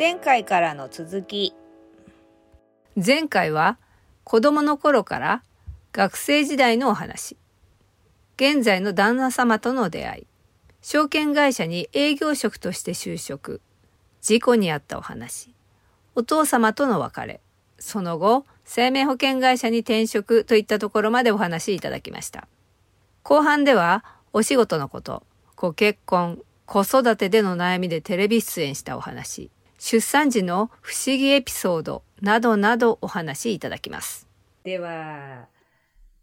前回からの続き。前回は子供の頃から学生時代のお話。現在の旦那様との出会い。証券会社に営業職として就職。事故に遭ったお話。お父様との別れ。その後生命保険会社に転職といったところまでお話しいただきました。後半ではお仕事のことご結婚子育てでの悩みでテレビ出演したお話。出産時の不思議エピソードなどなどお話しいただきますでは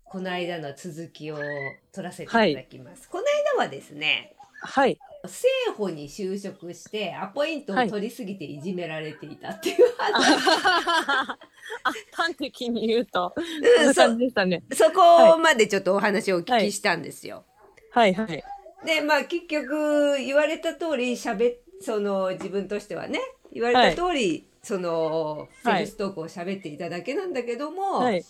この間の続きを取らせていただきます、この間はですねはい。生保に就職してアポイントを取りすぎていじめられていたっていう話、あ、端的に言うと、うんそね。そこまでちょっとお話をお聞きしたんですよ。はいはい。でまあ結局言われた通り喋っその自分としてはね言われた通り、そのセはいルストークを喋っていただけなんだけども、はい。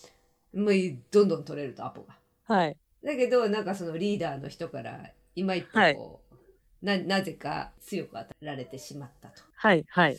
もうどんどん取れるとアポが。はい。だけどなんかそのリーダーの人から今一歩こう、ななぜか強く与えられてしまったと。はい。はい。で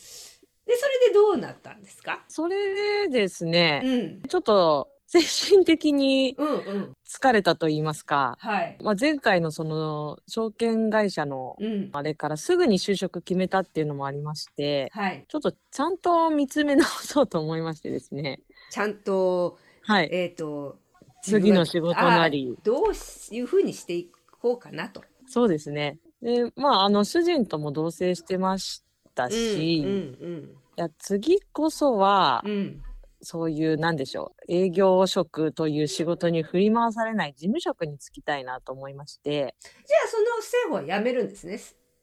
それでどうなったんですか、それでですね、うん、ちょっと精神的にうんうん疲れたと言いますか、はい。まあ、前回のその証券会社のうんあれからすぐに就職決めたっていうのもありまして、はい。ちょっとちゃんと見つめ直そうと思いましてですね。ちゃんとはい。えっ、と次の仕事なり。あどういうふうにしていこうかなと。そうですね。で、まあ、あの、主人とも同棲してましたし、うんいや次こそは、うんうんそういう、なんでしょう、営業職という仕事に振り回されない事務職に就きたいなと思いまして、じゃあその生保は辞めるんですね。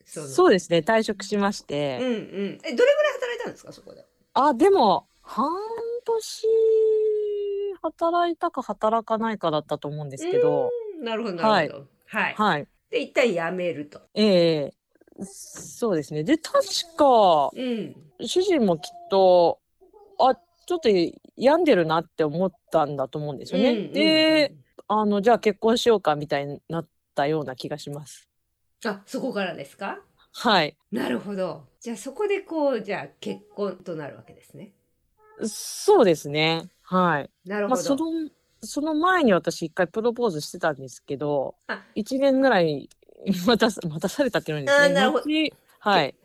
そのそうですね、退職しましうんて、うん。えどれぐらい働いたんですかそこで？あ、でも、半年働いたか働かないかだったと思うんですけど、うんなるほどなるほど。はい。はい。で一旦辞めると。ええそうですね。で、確か、うん。主人もきっと、あ、ちょっと病んでるなって思ったんだと思うんですよね。うんうんうんで、あの、じゃあ結婚しようかみたいになったような気がします。あそこからですか？はい。なるほど。じゃあそこでこうじゃあ結婚となるわけですね。そうですね。はい。なるほど。まあ、その、その前に私一回プロポーズしてたんですけどあ、一年ぐらい 待たさ待たされたっていうのにですね。なるほど後はい。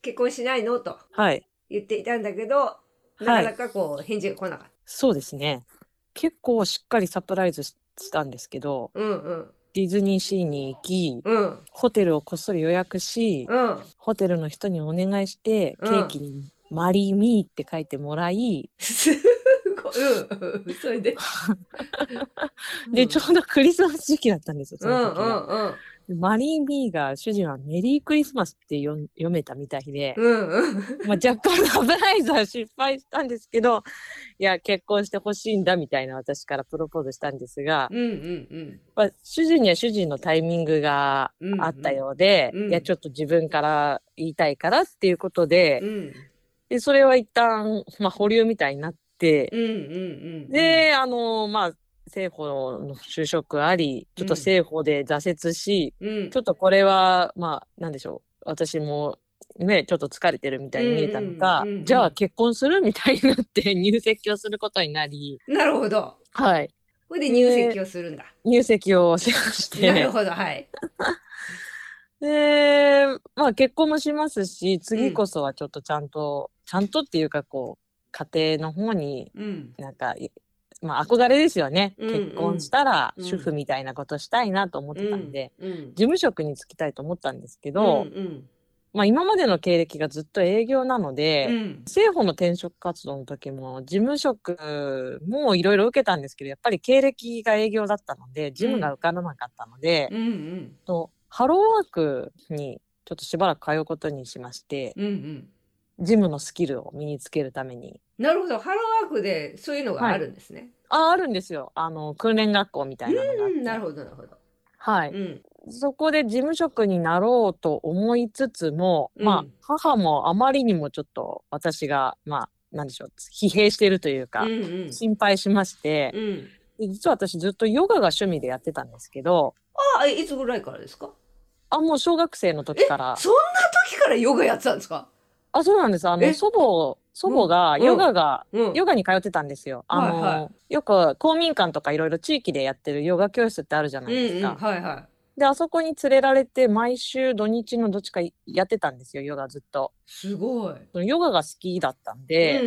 結婚しないの？とはい。言っていたんだけど、なかなかこう返事が来なかっそうですね。結構しっかりサプライズししたんですけど、た。うんうんディズニーシーに行き、うんホテルをこっそり予約し、うん。ホテルの人にお願いして、うんケーキにマリーミーって書いてもらい、すごい。うんうん。それで。で、ちょうどクリスマス時期だったんですよ、そうんうの時が。んうんでマリーミーが主人はメリークリスマスって読めたみたいで、うんうん。まあ、若干サプライズは失敗したんですけど、いや、結婚してほしいんだみたいな私からプロポーズしたんですが、うんうんうん。まあ、主人には主人のタイミングがあったようで、うんうんいや、ちょっと自分から言いたいからっていうことで、うんで、それは一旦、まあ、保留みたいになって。で、あのまあ、政府の就職あり、ちょっと政府で挫折し、うんちょっとこれは、まあ、なんでしょう。私も、ね、ちょっと疲れてるみたいに見えたのか、うんうんうんうんじゃあ結婚するみたいになって 入籍をすることになり、なるほど。はい。これで入籍をするんだ。入籍をしまして、なるほど、はい。で、まあ結婚もしますし、次こそはちょっとちゃんと、ちゃんとっていうかこう、家庭の方にうん。なんか、いまあ憧れですよね。うんうん結婚したらうん主婦みたいなことしたいなと思ってたんで、うん。事務職に就きたいと思ったんですけど、うんまあ今までの経歴がずっと営業なので、うん。政府の転職活動の時も事務職もいろいろ受けたんですけど、やっぱり経歴が営業だったので、事務が受からなかったので、うんうん。とハローワークにちょっとしばらく通うことにしまして、うんうん。事務のスキルを身につけるために。なるほど。ハローワークでそういうのがあるんですね。あ、あるんですよ。あの、訓練学校みたいなのがあって。うん。なるほど、なるほど。はい。うん。そこで事務職になろうと思いつつも、うんまあ、母もあまりにもちょっと私が、まあ、なんでしょう、疲弊しているというか、うんうん。心配しまして、うん。で実は私ずっとヨガが趣味でやってたんですけど、あ、えいつぐらいからですか？あ、もう小学生の時から、そんな時からヨガやってたんですか？あ、そうなんです。あえ？の、祖母、祖母がうん？ヨガが、うん。ヨガに通ってたんですよ。あの、はいはよく公民館とかいろいろ地域でやってるヨガ教室ってあるじゃないですか。うんうん。はいはで、あそこに連れられて、毎週土日のどっちかやってたんですよ、ヨガずっと。い。すごい。ヨガが好きだったんうんで、う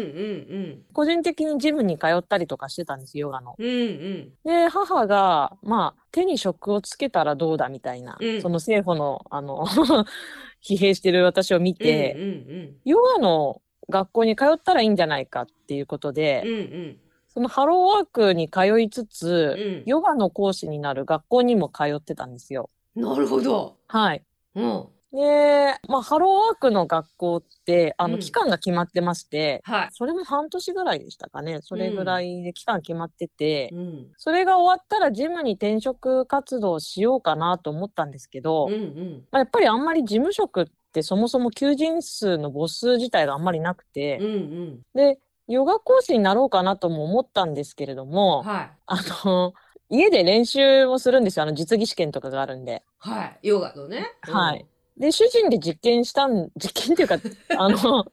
ん個人的にジムに通ったりとかしてたんですよ、ヨガの。うん。うんうん。で、母が、まあ、手に職をつけたらどうだみたいな、うんその政府の、あの、疲弊してる私を見て、うんうんヨガの学校に通ったらいいんじゃないかっていうことで、うん。うんうん。そのハローワークに通いつつ、うんヨガの講師になる学校にも通ってたんですよ。なるほど。はい。うん。で、まあ、ハローワークの学校って、あの、うん期間が決まってまして、はい。それも半年ぐらいでしたかね。それぐらいで期間決まってて、うん。それが終わったらジムに転職活動しようかなと思ったんですけど、うんうん。まあ、やっぱりあんまり事務職ってそもそも求人数の母数自体があんまりなくて、うんうん。で、ヨガ講師になろうかなとも思ったんですけれども、はい。あの、家で練習をするんですよ。あの、実技試験とかがあるんで。はい。ヨガのね。はい。で、主人で実験したん、実験っていうか、あの、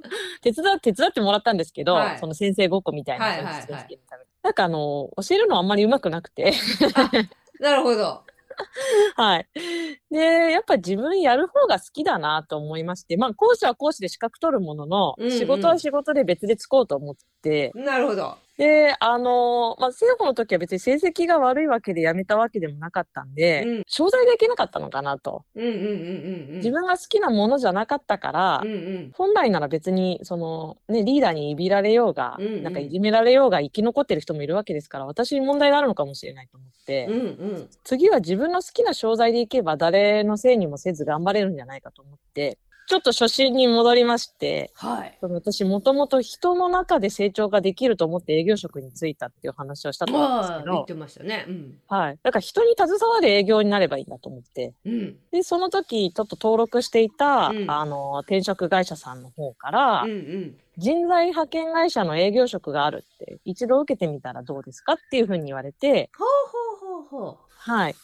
手伝、手伝ってもらったんですけど、はいその先生ごっこみたいな、はいはいはいなんかあの、教えるのあんまり上手くなくて、うん。なるほど。はい。で、やっぱ自分やる方が好きだなと思いまして、まあ、講師は講師で資格取るものの、うんうん仕事は仕事で別でつこうと思って、なるほど。で、あの、まあ、生保の時は別に成績が悪いわけで辞めたわけでもなかったんで、うん商材でいけなかったのかなと。自分が好きなものじゃなかったから、うんうん。本来なら別に、その、ね、リーダーにいびられようが、うんうんなんかいじめられようが生き残ってる人もいるわけですから、私に問題があるのかもしれないと思って、うんうん。次は自分の好きな商材でいけば誰のせいにもせず頑張れるんじゃないかと思って、ちょっと初心に戻りまして、はい。その私もともと人の中で成長ができると思って営業職に就いたっていう話をしたと思うんですけど言っ、てましたね。うん。はい。だから人に携わる営業になればいいんだと思って、うん。で、その時ちょっと登録していた、うんあの、転職会社さんの方から、うんうん。人材派遣会社の営業職があるって、一度受けてみたらどうですかっていうふうに言われて、ほうほうほうほはい。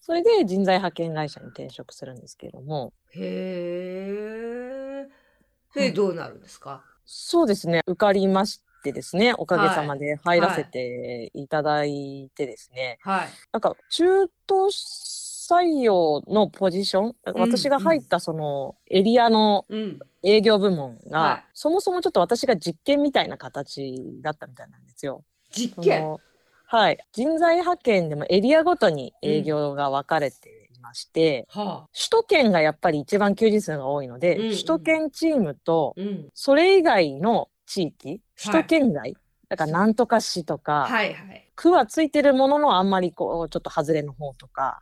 それで人材派遣会社に転職するんですけれども、う。へえ。で、どうなるんですか？そうですね、受かりましてですね、おかげさまで入らせていただいてですね、はい。なんか中途採用のポジション、私が入ったそのエリアのうん。営業部門が、はいそもそもちょっと私が実験みたいな形だったみたいなんですよ。そ実験？のはい。人材派遣でもエリアごとに営業が分かれていまして、はあ。首都圏がやっぱり一番求人数が多いので、うんうん首都圏チームとうん。それ以外の地域、首都圏外、だからなんとか市とか、はいはい。区はついてるもののあんまりこう、ちょっと外れの方とか、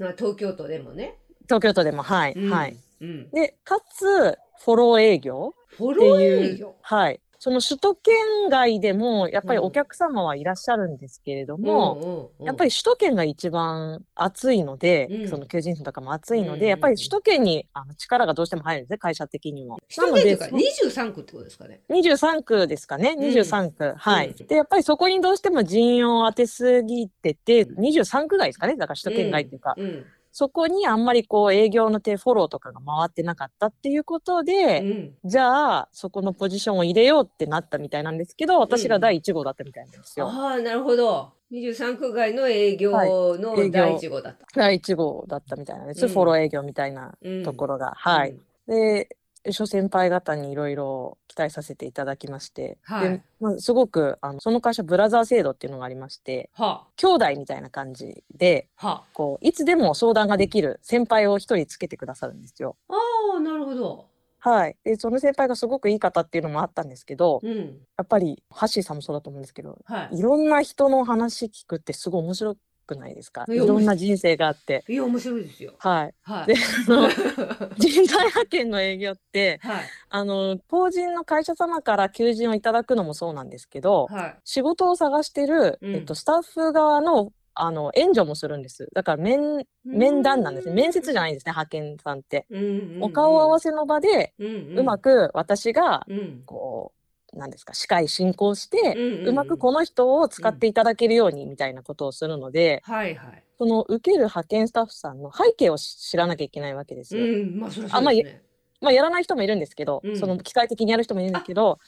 まあ東京都でもね。東京都でも、はい、うんはい。。うん。で、かつ、フォロー営業ってフォロー営業？、はい。その首都圏外でも、やっぱりうんお客様はいらっしゃるんですけれどもも、やっぱり首都圏が一番暑いので、うんその求人数とかも暑いので、うんうんうんやっぱり首都圏にあの力がどうしても入るんですね、会社的にも。首都圏というかなので23区ってことですかね。23区ですかね、うん23区。はい。うんで、やっぱりそこにどうしても人員を当てすぎてて、23区外ですかね、だから首都圏外っていうか、うん。そこにあんまりこう営業の手、フォローとかが回ってなかったっていうことで、うん。じゃあ、そこのポジションを入れようってなったみたいなんですけど、私が第1号だったみたいなんですよ。ああ、なるほど。23区外の営業はいの第1号だった。第1号だったみたいなんです。うんフォロー営業みたいなうんところが。はい。うんで、諸先輩方にいろいろ期待させていただきまして、はいでまあ、すごくあのその会社ブラザー制度っていうのがありましては兄弟みたいな感じであ。はこういつでも相談ができる先輩を一人つけてくださるんですよ。あ。ああ、なるほど。はい、でその先輩がすごくいい方っていうのもあったんですけどうん。やっぱりハッシーさんもそうだと思うんですけどはいろんな人の話聞くってすごい面白くないですか？いろんな人生があって。い。いや、面白いですよ。はい、はい。で 人材派遣の営業ってはい。あの法人の会社様から求人をいただくのもそうなんですけど、はい。仕事を探してる、うんえっと、スタッフ側のあの援助もするんです。だから面面談なんですね。面接じゃないんですね、派遣さんって。うんうんうん。お顔合わせの場で、うんうん。うまく私がうん。こうなんですか司会進行して、うんうんうんうまくこの人を使っていただけるようにみたいなことをするので、はいはい。その受ける派遣スタッフさんの背景を知らなきゃいけないわけですよ。うん、まあまあそうですね。まあやらない人もいるんですけど、うんその機械的にやる人もいるんですけど。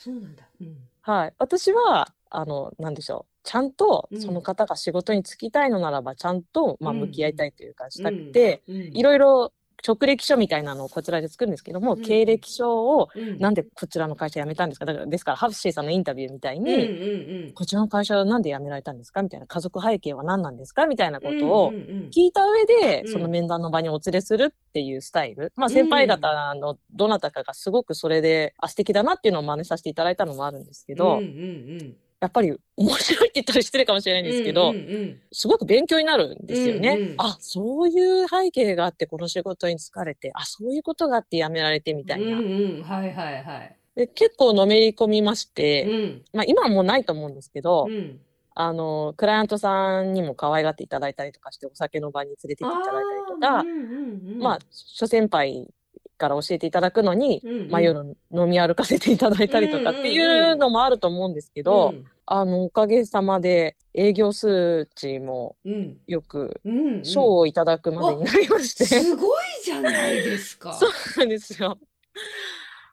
はい。私は、あの、なんでしょう。ちゃんとうんその方が仕事に就きたいのならば、ちゃんと、まあ、うん向き合いたいというか、したくて、うん、いろいろ直歴書みたいなのをこちらで作るんですけども、うん。経歴書を、うん、なんでこちらの会社辞めたんですか？だから、ですから、ハッシーさんのインタビューみたいうんに、うん。こちらの会社はなんで辞められたんですか？みたいな、家族背景は何なんですか？みたいなこうん、とをうんうんうん聞いた上で、うん。その面談の場にお連れするっていうスタイル。まあ、先輩方のどなたかがすごくそれで、あ、素敵だなっていうのを真似させていただいたのもあるんですけど、うんうんうんやっぱり面白いって言ったら失礼かもしれないんですけど、うんうんすごく勉強になるんですよね。うんうんあ、そういう背景があってこの仕事に疲れて、あ、そういうことがあって辞められてみたいな。うんうん、はいはいはい。で結構のめり込みまして、うんまあ今はもうないと思うんですけど、うん、あの、クライアントさんにも可愛がっていただいたりとかして、お酒の場に連れて行っていただいたりとか、うんうんうん、まあ、諸先輩から教えていただくのに、うんうんまあ夜飲み歩かせていただいたりとかっていうのもあると思うんですけど、あの、おかげさまで営業数値もうんうんよくうんうん、賞をいただくまでになりまして、すごいじゃないですか。そうなんですよ。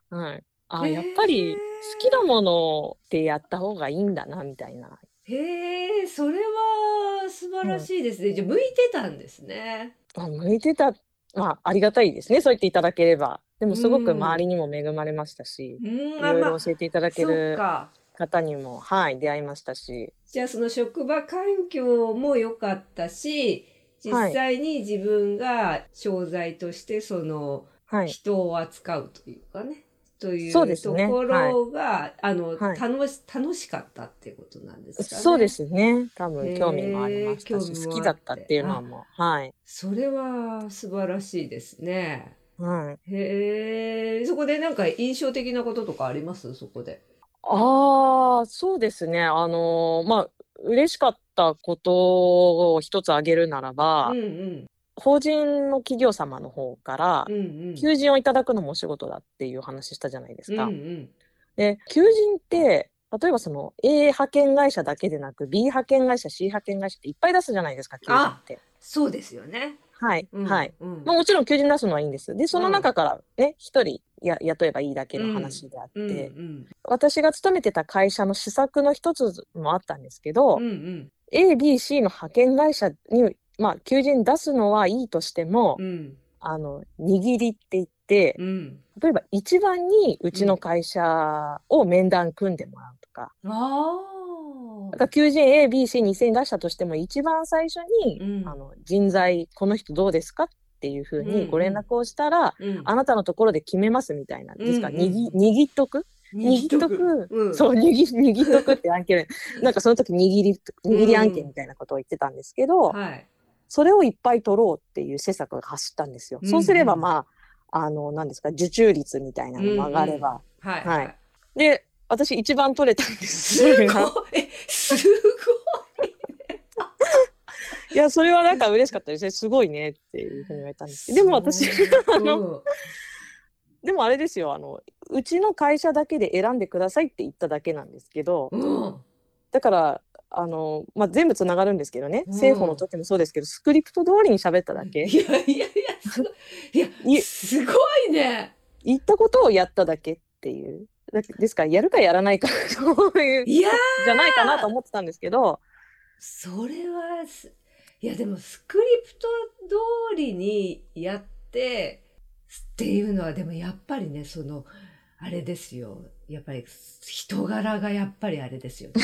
はい。あ、やっぱり好きなものでやった方がいいんだな、みたいな。へえ、それは素晴らしいですね。じゃあ向いてたんですね。あ向いてた、まあ、ありがたいですね。そう言っていただければ。でもすごくうん周りにも恵まれましたし、うん、いろいろ教えていただけるか。方にも、はい、出会いましたし、じゃあその職場環境も良かったし、実際に自分が商材としてそのはい。人を扱うというかね、というそうですねところが、あの、はい楽し、楽しかったっていうことなんですかね。そうで。すね。多へ分ー興味もありました興し、好きだったっていうのも、はい。それは素晴らしいですね。はい。へえ、そこでなんか印象的なこととかあります？そこで。ああ、そうですね。あのーまあ、嬉しかったことを一つ挙げるならば、うんうん。法人の企業様の方からうんうん。求人をいただくのもお仕事だっていう話したじゃないですか。うんうん。で、求人って、例えばその A 派遣会社だけでなく B 派遣会社、C 派遣会社っていっぱい出すじゃないですか、求人って。そうですよね。はい、うんはい。。うんまあ、もちろん求人出すのはいいんです。で、その中からね、一人や雇えばいいだけの話であって、うんうん。私が勤めてた会社の施策の一つもあったんですけど、うんうん。A、B、C の派遣会社に、まあ、求人出すのはいいとしても、うん。あの、握りって言って、うん。例えば一番にうちの会社を面談組んでもらうとか、あだから求人 A、B、C、2000出したとしても、一番最初に、うんあの人材、この人どうですかっていうふううんうんにご連絡をしたら、あ。うん。あなたのところで決めますみたいな、ですか？ら、うんうん握握っとく？握っとく、うん。そう、握握っとくって案件、なんかその時握り、握り案件みたいなことを言ってたんですけど、はい。それをいっぱい取ろうっていう施策が走ったんですよ。うんそうすれば、まあ、あの、何ですか、受注率みたいなのも上がれば。はい。はい。で、私一番取れたんです。そすごい。え、すいや、それはなんか嬉しかったですね。すごいねっていうふうに言われたんですけど。でも私、あの、の、でもあれですよ、あの、うちの会社だけで選んでくださいって言っただけなんですけど、うん。だから、あの、まあ、全部つながるんですけどね、うん政府の時もそうですけど、スクリプト通りに喋っただけ、いやいやいや、すごい。いや、いすごいね。言ったことをやっただけっていう。だですから、やるかやらないか、そういう、いやじゃないかなと思ってたんですけど、それはす、いやでもスクリプト通りにやってっていうのはでもやっぱりね、その、あれですよ。やっぱり人柄がやっぱりあれですよ、ね。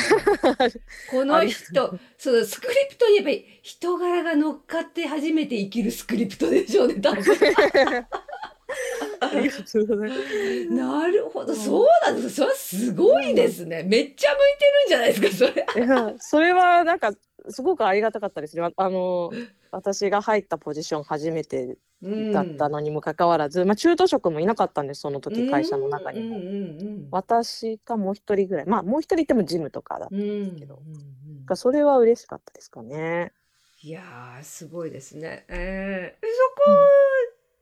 この人、そのスクリプトにやっぱり人柄が乗っかって初めて生きるスクリプトでしょうね、多分。なるほど、そうなんです。それはすごいですね。めっちゃ向いてるんじゃないですか、それ。いや、それはなんか、すごくありがたかったですね。ああの、私が入ったポジション初めてだったのにもかかわらず、まあ中途職もいなかったんです、その時会社の中にも。うんうんうん私かもう一人ぐらい。まあもう一人いてもジムとかだったうんんですけど。うんうんがそれは嬉しかったですかね。いやーすごいですね。えー、そ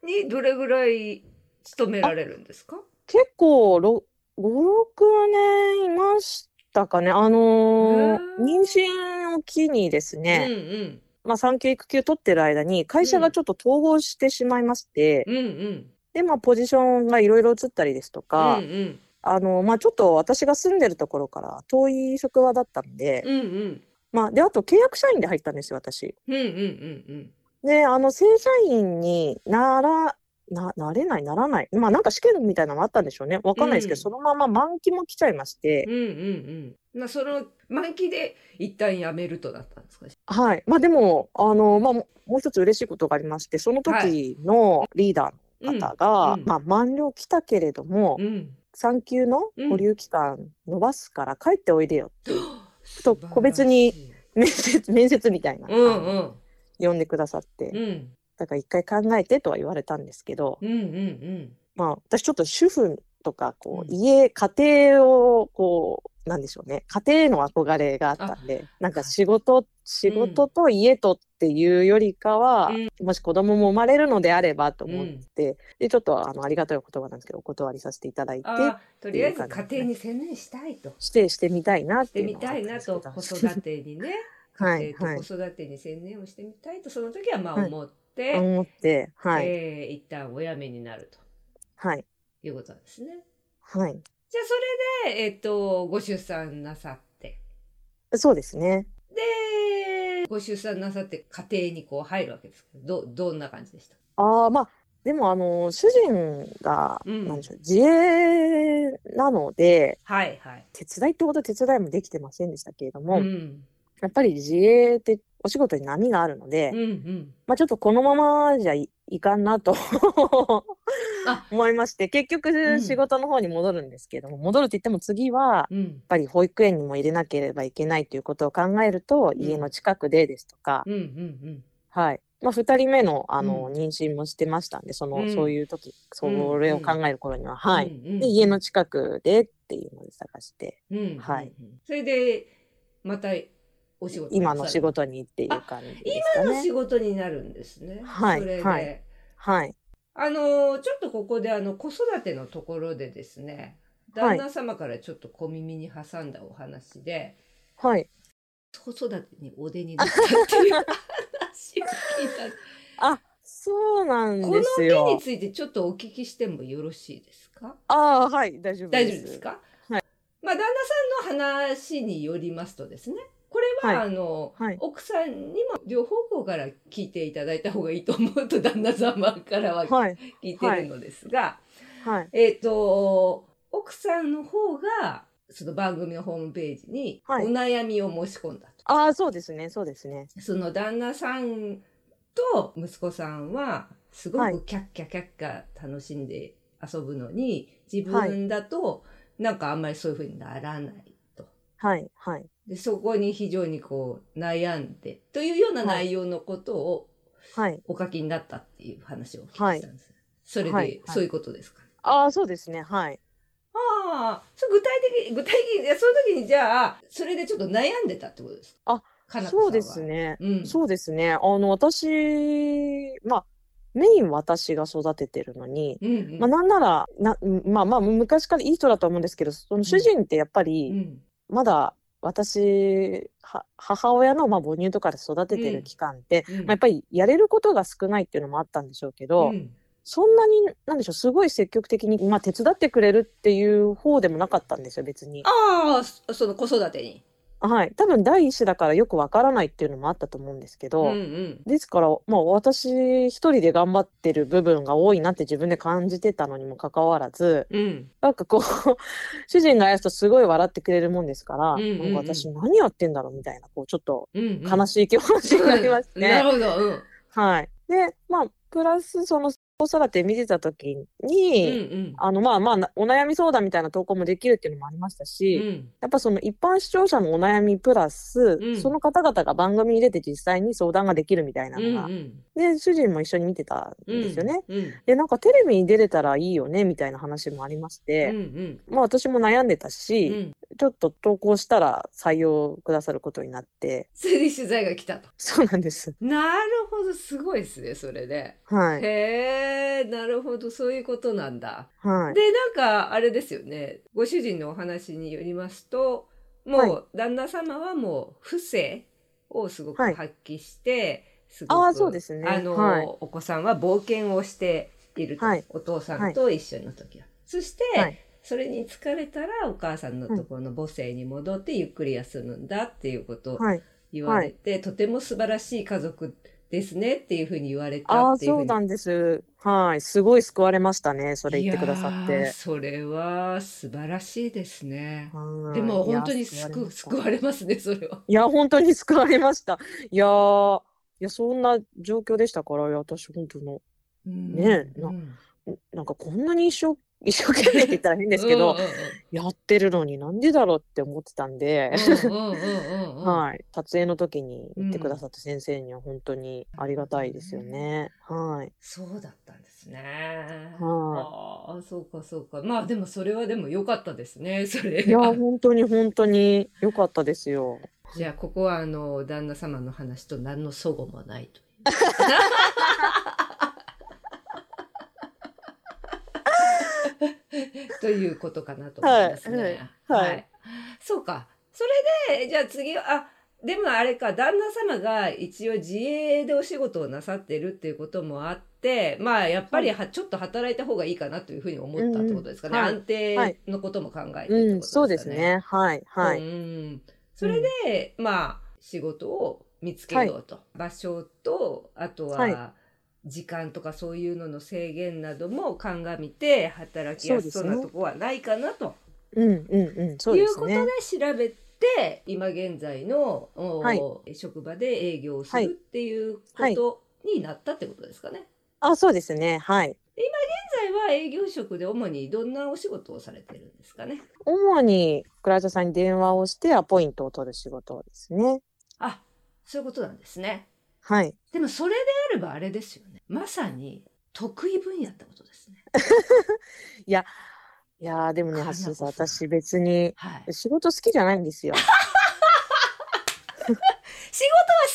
こにどれぐらい勤められるんですか？結構、ろ5、6年いましたかね。あのー妊娠を機にですね、うんまあ産休育休取ってる間に会社がちょっと統合してしまいまして、うんうん。で、まあ、ポジションがいろいろ移ったりですとか、うんうん。あの、まあ、ちょっと私が住んでるところから遠い職場だったんで、うんうん。まあ、で、あと契約社員で入ったんですよ、私。うんうんうん。で、あの、正社員になら、な、なれない、ならない。まあ、なんか試験みたいなのもあったんでしょうね。わかんないですけど、うん。そのまま満期も来ちゃいまして。うんう、んうん。まあその満期で一旦辞めるとだったんですか？はい。まあ、でも、あの、まあ、ももう一つ嬉しいことがありまして、その時のリーダーの方が、うんうん。まあ、満了来たけれども、うん。産休のうん。保留期間伸ばすから帰っておいでよって いう素晴らしい。個別に面接、面接みたいな、うんうん。呼んでくださって、うんだから一回考えてとは言われたんですけど、うんうんまあ、私ちょっと主婦とか、こう、うん。家、家庭を、こう、なんでしょうね、家庭への憧れがあったんで、なんか仕事、仕事と家とっていうよりかは、もし子供も生まれるのであればと思って、で、ちょっとあの、ありがたいお言葉なんですけど、お断りさせていただいて、あとりあえず家庭に専念したいと。して、してみたいなっしてていうのがあみたいなと子育てにね。はい。子育てに専念をしてみたいとその時はまあはい。思って、思って、はい、えー一旦お辞めになるとはい、いうことなんですね。はい。じゃあそれで、えっとご出産なさってそうですね。でご出産なさって家庭にこう入るわけですけどどどんな感じでした？ああ、まあ、でも、あの、主人が、うんなんでしょう、自営なので、はいはい。手伝いってほど手伝いもできてませんでしたけれども、うんやっぱり自営ってお仕事に波があるので、うんうん。まあちょっとこのままじゃいいかんなとあ。思いまして、結う局ん仕事の方に戻るんですけども、戻るって言っても次は、やっうんぱり保育園にも入れなければいけないということを考えると、ん。家の近くでですとか、うんうんはい。まあ、二人目の、あの、うん。妊娠もしてましたんで、その、うん。そういう時、それを考える頃には、うん。はい。うん。うんで、家の近くでっていうので探して、うんうんうん。はい。それでまたお仕事今の仕事にっていう感じですかね。今の仕事になるんですね。はいはいはい。あのちょっとここであの子育てのところでですねはい旦那様からちょっと小耳に挟んだお話で、はい。子育てにお出になったっていう話を聞いたあ、そうなんこのです件によ。ついてちょっとお聞きしてもよろしいですか？ああ、はい、大丈夫大です。丈夫ですか、はいまあ旦那さんの話によりますとですねは、はいあの、はい奥さんにも両方向から聞いていただいた方がいいと思うと旦那様からははい、聞いてるのですが、はい。えっ、と奥さんの方がその番組のホームページにおはい悩みを申し込んだと。ああ、そうですね、そうですね。その旦那さんと息子さんはすごはいくキャッキャキャッキャ楽しんで遊ぶのに自分だとなんかあんまりそういう風にならないと。はい、はい。でそこに非常にこう悩んでというような内容のことをはい。お書きになったっていう話をお聞きしたんです。それで、はいはいそういうことですかね。ああ、そうですね、はい。ああ、そう具体的に具体的にいやその時にじゃあそれでちょっと悩んでたってことですか？あ、そうです。ね。うん。そうですね。あの、私、まあ、メイン私が育ててるのに、うんうん。まあ、なんなら、な、まあまあ、昔からいい人だと思うんですけど、その主人ってやっぱうり、んまだ私、は母親のまあ母乳とかで育ててる期間って、うんまあ、やっぱりやれることが少ないっていうのもあったんでしょうけど、うんそんなに、なんでしょう、すごい積極的に、まあ、手伝ってくれるっていう方でもなかったんですよ、別に。ああ、そその子育てに。はい。多分第一子だからよくわからないっていうのもあったと思うんですけど、うんうん。ですから、まあ、私一人で頑張ってる部分が多いなって自分で感じてたのにもかかわらず、うん。なんかこう、主人がやるとすごい笑ってくれるもんですから、うんうんうんなんか私何やってんだろうみたいな、こう、ちょっとうんうん。悲しい気持ちになりまして、なるほど。うん。はい。で、まあ、プラス、その、子育て見てた時うんに、うん。あの、まあまあな、お悩み相談みたいな投稿もできるっていうのもありましたうし、ん。やっぱその一般視聴者のお悩みプラス、うんその方々が番組に出て実際に相談ができるみたいなうんのが、うん。で、主人も一緒に見てたんですよね。うん。で、なんかテレビに出れたらいいよね、みたいな話もありましうんて、うん。まあ私も悩んでたうし、ん。ちょっと投稿したら採用くださることになって、それで取材が来たと。そうなんです。なるほど、すごいですね、それで。はい。へえ、なるほど、そういうことなんだ。はい。で、なんか、あれですよね。ご主人のお話によりますと、もはう、旦那様はもう、不正をすごくはい発揮して、すごく、ああ、そうですね。あの、はい。お子さんは冒険をしていると、はいお父さんと一緒の時は。そして、はいそれに疲れたらお母さんのところの母性に戻ってゆっくり休むんだっていうことをはい。言われて、とても素晴らしい家族ですねっていうふうに言われたっていうそううなんです。はい。すごい救われましたね。それ言ってくださっいやーて。それは素晴らしいですね。はいでも本当に救う救われますね、それは。いや、本当に救われました。いやー、いや、そんな状況でしたから、私、本当の、ねうんなんかこんなに一生、一生懸命って言ったら変ですけど、うんうんやってるのになんでだろうって思ってたんで。撮影の時に言ってくださった先生には本当にありがたいですよね。はい。そうだったんですね。はああ、そうかそうか。まあでもそれはでも良かったですね、それ。いや、本当に本当に良かったですよ。じゃあここはあの旦那様の話と何の齟齬もないと。ということかなと思いますね。はいはいはいそうか。それでじゃあ次はあでもあれか旦那様が一応自営でお仕事をなさってるっていうこともあってまあやっぱりはちょっと働いた方がいいかなというふうに思ったってことですかね。うんうんはい安定のことも考えてってことうん、ですかね。そうですね。はい、はい。うんそれで、まあ仕事を見つけようと、場所とあとはいは時間とかそういうのの制限なども鑑みて働きやすそうなとこはないかなとうん、うん、うん、そうですいうことでね。調べて今現在の、おはい職場で営業をするっていうこはいとになったってことですかね。あ、そうですね。はい。現在は営業職で主にどんなお仕事をされてるんですかね。主にクライアントさんに電話をしてアポイントを取る仕事ですね。あそういうことなんですね。はい。でもそれであればあれですよね。まさに得意分野ってことですね。いやー、でもね、橋さん、私別にはい。仕事好きじゃないんですよ。仕事は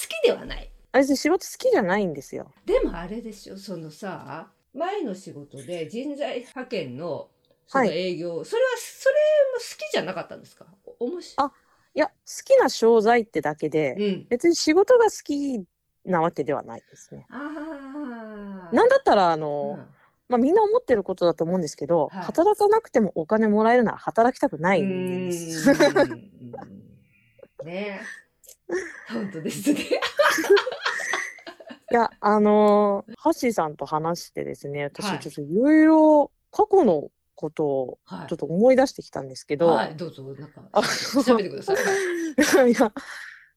好きではない。私仕事好きじゃないんですよ。でもあれでしょ、そのさ、前の仕事で人材派遣のそのはい営業、それは、それも好きじゃなかったんですか？おもしあいや、好きな商材ってだけで、うん。別に仕事が好きなわけではないですね。なんだったら、あうの、ん。まあ、みんな思ってることだと思うんですけど、はい。働かなくてもお金もらえるなら働きたくないう人間です。ね。本当ですね。いや、あのーハッシーさんと話してですね、私はい。ちょっといろいろ過去のことをはい。ちょっと思い出してきたんですけど、はい、どうぞ、なんか、あ調べてください。いや、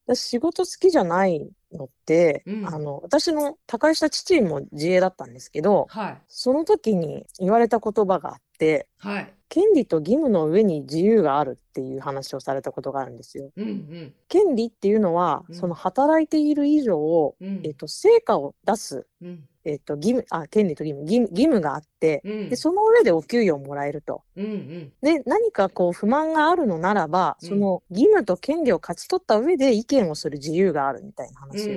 私仕事好きじゃないのって、うんあの、私の他界した父も自営だったんですけど、はい。その時に言われた言葉があって、はい。権利と義務の上に自由があるっていう話をされたことがあるんですよ。うんうん。権利っていうのは、うんその働いている以上、うんえっと、成果を出す、うん。えっと、義務、あ、権利と義務、義務義務があって、うん。で、その上でお給与をもらえると。うんうん。で、何かこう不満があるのならば、うん。その義務と権利を勝ち取った上で意見をする自由があるみたいな話。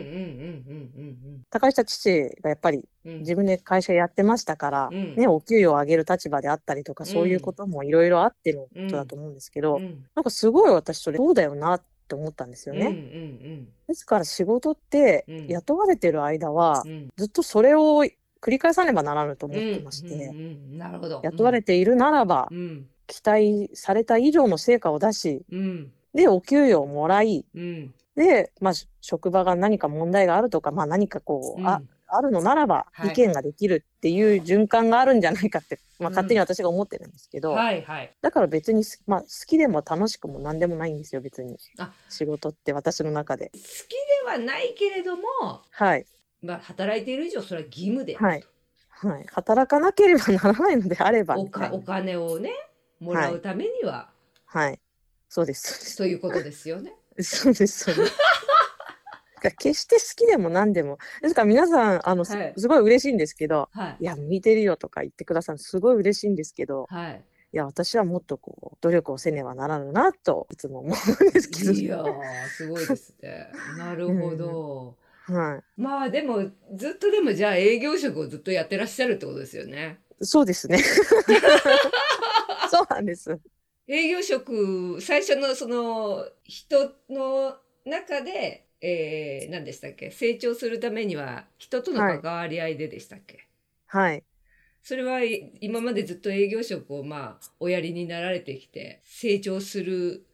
高下父がやっぱり。自分で会社やってましたから、うん。ね、お給与を上げる立場であったりとか、うん。そういうこともいろいろあってのことだと思うんですけど、うん。なんかすごい私それそうだよなって思ったんですよね。うんうんですから仕事ってうん雇われてる間はうん。うん。ずっとそれを繰り返さねばならぬと思ってまして、うんうんうんなるほど。雇われているならばうん期待された以上の成果を出し、うんで、お給与をもらい、うんで、まあ、し職場が何か問題があるとか、まあ、何かこう、うんああるのならばはい。意見ができるっていう循環があるんじゃないかって、まあ、うん。勝手に私が思ってるんですけど、はいはい。だから別にす、まあ、好きでも楽しくも何でもないんですよ別に。あ。仕事って私の中で。好きではないけれども、はい。まあ働いている以上それは義務で。はい。はい。働かなければならないのであればお金をねもらうためには、はい。そうですということですよね。そうですそうです。だから決して好きでも何でもですから皆さんあの、すはいすごい嬉しいんですけどはいいや向いてるよとか言ってくださるすごい嬉しいんですけどはい。いや私はもっとこう努力をせねばならぬなといつも思うんですけどいやーすごいですね。なるほど。はいまあでもずっとでもじゃあ営業職をずっとやってらっしゃるってことですよね。そうですねそうなんです営業職最初のその人の中で、えー、何でしたっけ？成長するためには人との関わり合いででしたっけ、はい。それはい今までずっと営業職をまあおやりになられてきて成長する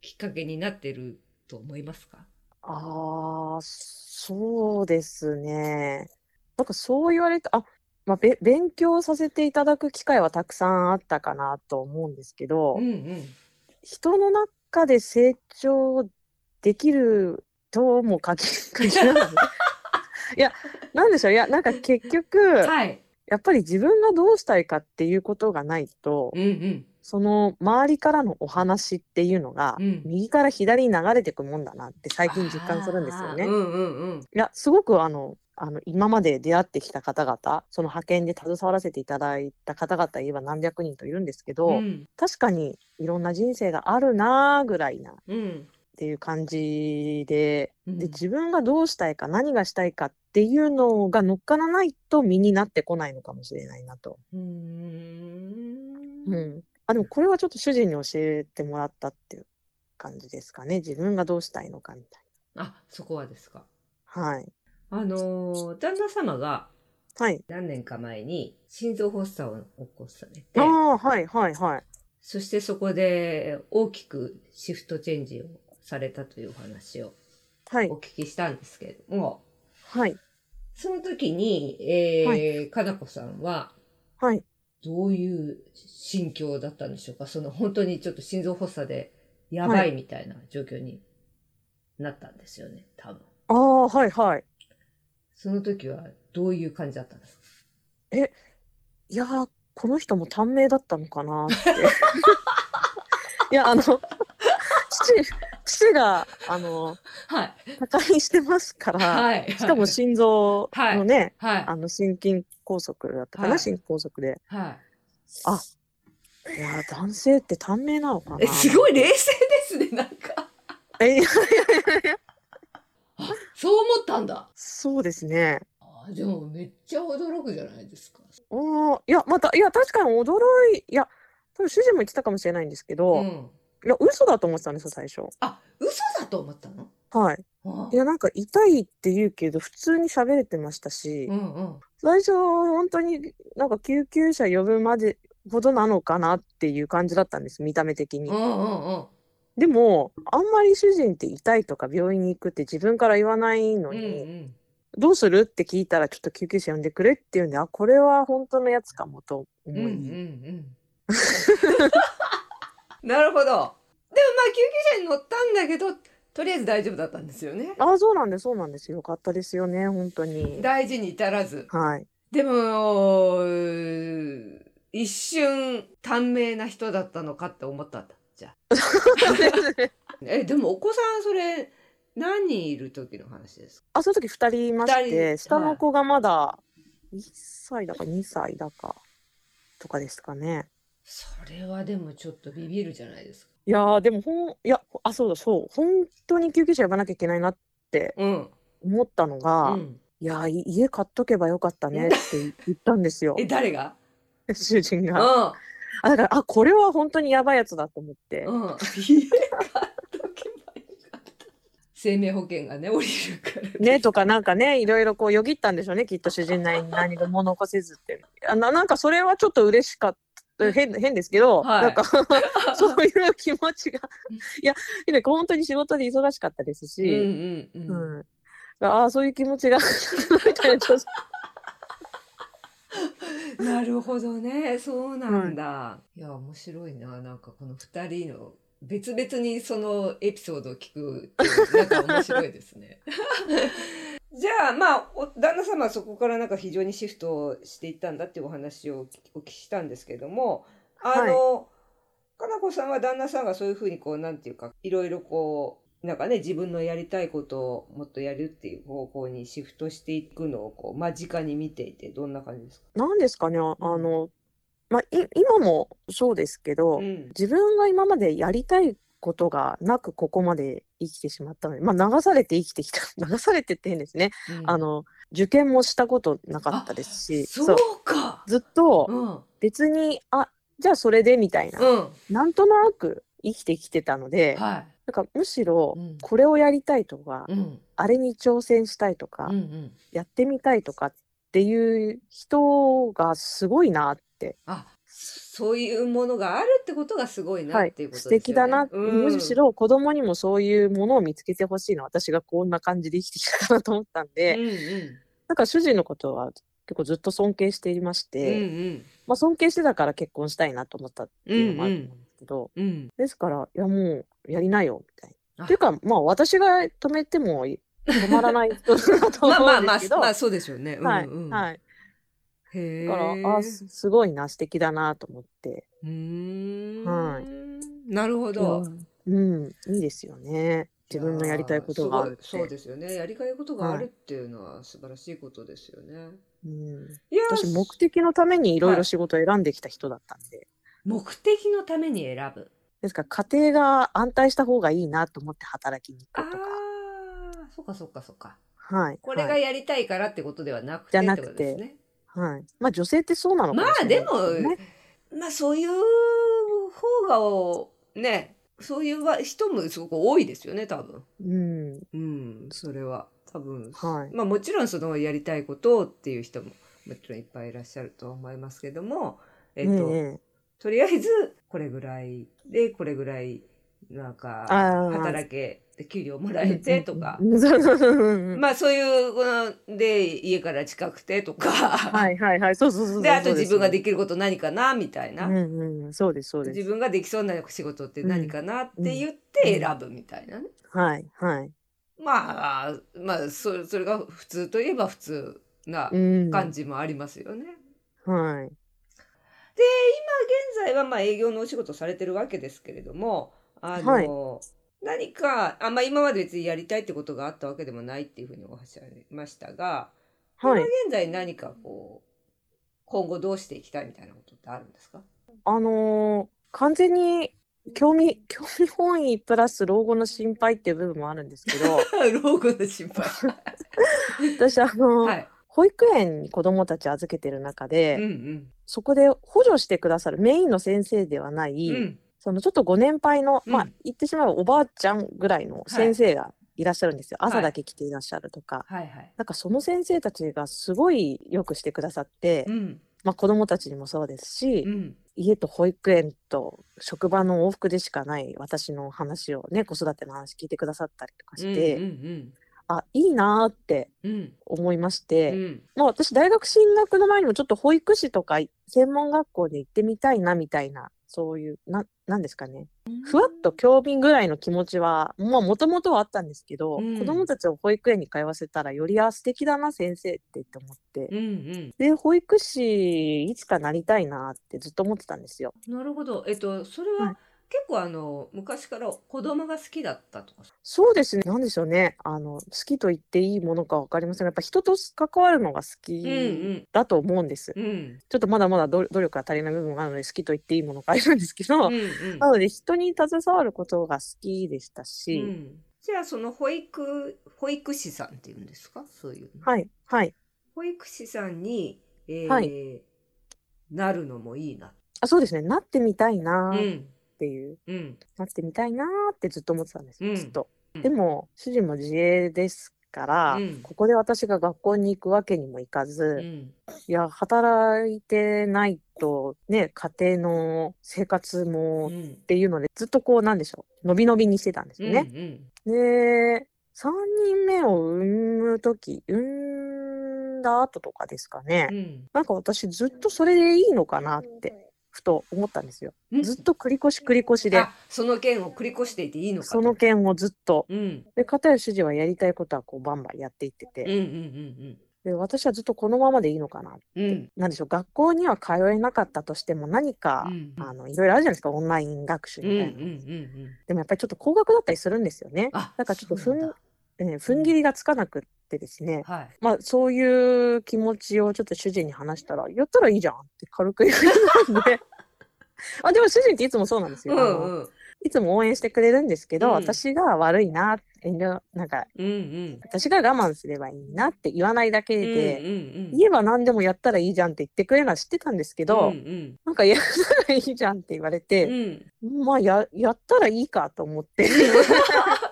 きっかけになってると思いますか？ああ、そうですね。なんかそう言われて、あ、まあ、べ、勉強させていただく機会はたくさんあったかなと思うんですけど、うんうん。人の中で成長できるとも限限らない。いや、なんでしょう。いや、なんか結局、はいやっぱり自分がどうしたいかっていうことがないと、うんうんその周りからのお話っていうのが、うん右から左に流れていくもんだなって最近実感するんですよね。うんうんうんいや、すごくあの、あの、今まで出会ってきた方々、その派遣で携わらせていただいた方々言えば何百人といるんですけど、うん確かにいろんな人生があるなーぐらいなっうんていう感じで、うんで、自分がどうしたいか、何がしたいかっていうのが乗っからないと身になってこないのかもしれないなと。うーんうん。あ、でもこれはちょっと主人に教えてもらったっていう感じですかね。自分がどうしたいのかみたいあそこはですかな。はい。あのー旦那様がはい。何年か前に心臓発作を起こされてああ、はい、はい、はい。そしてそこで大きくシフトチェンジをされたというお話をはいお。聞きしたんですけれども、はい。その時に、えーかなこさんははい。どういう心境だったんでしょうか？その本当にちょっと心臓発作でやばいみたいな状況になったんですよね、多分。ああ、はい、はい。その時はどういう感じだったんですか？いやー、この人も短命だったのかなって。いや、あの、父、父が、あの、はい。他にしてますから、はい。しかも心臓のね、はい。あの、心筋梗塞だったかな、はい心梗塞で。はい。あ、いやー、男性って短命なのかなえ、すごい冷静ですね、なんか。え、いや、あ、そう思ったんだ。そうですね。あでもめっちゃ驚くじゃないですか。ああ、いや、また、いや、確かに驚い、いや、多分主人も言ってたかもしれないんですけど、うん。いや、嘘だと思ってたんですよ、最初。あ、嘘だと思ったの？はい。あいや、なんか痛いって言うけど、普通に喋れてましたし、うんうん。最初、本当になんか救急車呼ぶまでほどなのかなっていう感じだったんです、見た目的にう。んうんうん。でも、あんまり主人って痛いとか病院に行くって自分から言わないのうんうに、ん。どうするって聞いたら、ちょっと救急車呼んでくれっていうんで、あ、これは本当のやつかもとうん思い、うんうん。なるほど。でもまあ救急車に乗ったんだけど、とりあえず大丈夫だったんですよね。あ、そうなんです、そうなんです。よかったですよね、本当に。大事に至らず。はい。でも、一瞬短命な人だったのかって思ったんだ。じゃあ。え、でもお子さんそれ何人いる時の話ですか？あ、その時二人いまし二て、人下の子がまだ1歳だか2歳だかとかですかね。それはでもちょっとビビるじゃないですか。いやーでもほん、いや、あ、そうだ、そう、本当に救急車呼ばなきゃいけないなってうん。思ったのが、うん、いや家買っとけばよかったねって言ったんですよ え、、誰が？主人が。うん。あ、だから、あ、これは本当にやばいやつだと思って。うん。生命保険がね、降りるから。ね、とかなんかね、いろいろこうよぎったんでしょうね、きっと主人なりに何も残せずって。あななんかそれはちょっと嬉しかった。変変ですけど、はいなんか そういう気持ちが。いや、ね本当に仕事で忙しかったですうんし、うんうん。うん。ああ、そういう気持ちが、みたいな、るほどね。そうなんだ。いや、面白いな。なんかこの二人の別々にそのエピソードを聞くってなんか面白いですね。じゃあ、まあ、お旦那様はそこからなんか非常にシフトをしていったんだっていうお話をお聞きしたんですけども、あの、かなこさんは旦那さんがそういうふうにこう、なんていうか、いろいろこう、なんかね、自分のやりたいことをもっとやるっていう方向にシフトしていくのをこう、間近に見ていて、どんな感じですか？なんですかね、ああの、まあ、い今もそうですけど、うん。自分が今までやりたいことがなくここまで生きてしまったので、まあ、流されて生きてきた 流されてって変ですね、うんあの受験もしたことなかったですしそうか。ずっとうん。別にあじゃあそれでみたいな、うん。なんとなく生きてきてたので、はなんかむしろうんこれをやりたいとか、い。うん。あれに挑戦したいとか、うんうん。やってみたいとかっっていう人がすごいなって。あそういうものがあるってことがすごいなはい。っていうこと素ですよね。敵だな、うん。むしろ子供にもそういうものを見つけてほしいの。私がこんな感じで生きてきたかなと思ったんで、うんうん。なんか主人のことは結構ずっと尊敬していましうんて、まあ、尊敬してたから結婚したいなと思ったっていうのもあるんですけど、うんうん。ですからいやもうやりなよみたいな。あ。っていうかまあ私が止めても止まらない人だとまあまあまあ思うんですけど、まあそうでしょうね。はい、うん。うんはい。だからあすすごいな素敵だなと思って、うーん。はい。なるほど。うん、いいですよね。自分のやりたいことがそうですよね。やりたいことがあるっていうのは素晴らしいことですよね。うん。いや私目的のためにいろいはいろ仕事を選んできた人だったんで、目的のために選ぶ。ですから家庭が安泰した方がいいなと思って働きに行あくとか、あ、そっかそっかそっか。はい、これがはいやりたいからってことではなくてじゃなくて。ね。はい、まあ女性ってそうなのかまもしあでもれないすけどね、まあそういう方がおね、そういうわ人もすごく多いですよね、多分。うん。うん、それは。多分。はい。まあもちろんそのやりたいことをっていう人ももちろんいっぱいいらっしゃるとは思いますけども、えっと、ねとりあえずこれぐらいでこれぐらいなんか働けて給料もらええてとか、まあそういうこので家から近くてとか、はいはいはい。そうそうそうであと自分ができること何かなみたいな、うんうんそうですそうです。自分ができそうな仕事って何かなって言って選ぶみたいなね、はいはい。まあまあそそれが普通といえば普通なうん。感じもありますよね。はい。で今現在はまあ営業のお仕事されてるわけですけれどもあの、はい何かあ、まあ、今まで別にやりたいってことがあったわけでもないっていうふうにおっしゃいましたが、はい。今現在何かこう今後どうしていきたいみたいなことってあるんですか？あのー完全に興味興味本位プラス老後の心配っていう部分もあるんですけど。老後の心配。私あのーはい。保育園に子どもたち預けてる中で、うんうん。そこで補助してくださるメインの先生ではない、うんそのちょっとご年配の、まあうん言ってしまえばおばあちゃんぐらいの先生がいらっしゃるんですよ、はい。朝だけ来ていらっしゃるとか、はいはい。なんかその先生たちがすごいよくしてくださって、うん。まあ、子どもたちにもそうですし、うん。家と保育園と職場の往復でしかない私の話をね子育ての話聞いてくださったりとかして、うんあいいなーってうん。うん思いまして、うん。まあ、私大学進学の前にもちょっと保育士とか専門学校で行ってみたいなみたいなそういうななんですかね。ふわっと興味ぐらいの気持ちはもともとはあったんですけど、うん。子どもたちを保育園に通わせたらよりあ素敵だな先生ってって思って、うんうん。で保育士いつかなりたいなってずっと思ってたんですよ。なるほど。えっとそれははい結構あの昔から子供が好きだったとか。そうですね。なんでしょうね。あの、好きと言っていいものかわかりませんが、やっぱ人と関わるのが好うんきだと思うんです。うんうんちょっとまだまだ努努力が足りない部分があるので、好きと言っていいものかあるんですけど、うんうんなので人に携わることが好きでしたうし、んじゃあその保育保育士さんっていうんですか？そういうの。はい、はい。保育士さんに、えーはいなるのもいいな。あ、そうですね。なってみたいなっうんていう、うん。なってみたいなってずっと思ってたんですよ、うん。ずっと。うん。でも、主人も自営ですから、うん。ここで私が学校に行くわけにもいかず、うん。いや、働いてないと、ね、家庭の生活うもっんていうので、ずっとこう、なんでしょう、伸び伸びにしてたんですよね。うんで、3人目を産むとき、産んだ後とかですかね。う、ん。なんか私ずっとそれでいいのかなって、ふと思ったんですよ。うんずっと繰り越し繰り越しで、あその件を繰り越していていいのかとその件をずっと。うんで、片や主人はやりたいことはこうバンバンやっていってて、うんうんで、私はずっとこのままでいいのかな。うんうんなんでしょう、学校には通えなかったとしても何か、うんあの、いろいろあるじゃないですか、オンライン学習うんうんうみたいな。んでもやっぱりちょっと高額だったりするんですよね。あだからちょっとふんそうなんだ、えー踏ん切りがつかなくってですね。はいまあそういう気持ちをちょっと主人に話したら、やったらいいじゃんって軽く言うんで。あ、でも主人っていつもそうなんですうよ。あのんうんいつも応援してくれるんですけど、うん私が悪いな、遠慮、なんか、うんうん私が我慢すればいいなって言わないだけで、うんうん言えば何でもやったらいいじゃんって言ってくれるのは知ってたんですけど、うんうんなんかやったらいいじゃんって言われうて、んまあや、やったらいいかと思って。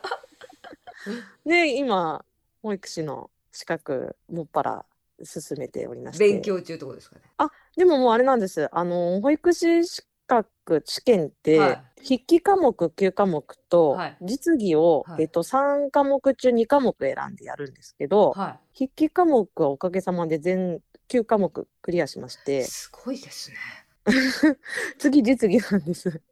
で、今、保育士の資格もっぱら進めておりまして。勉強中ってことですかね。でももうあれなんです。あの、保育士資格試験って、は筆記科目9科目とはい実技を、はいえっと、3科目中2科目選んでやるんですけど、は筆記科目はおかげさまで全9科目クリアしましい。て、すごいですね。次実技なんです。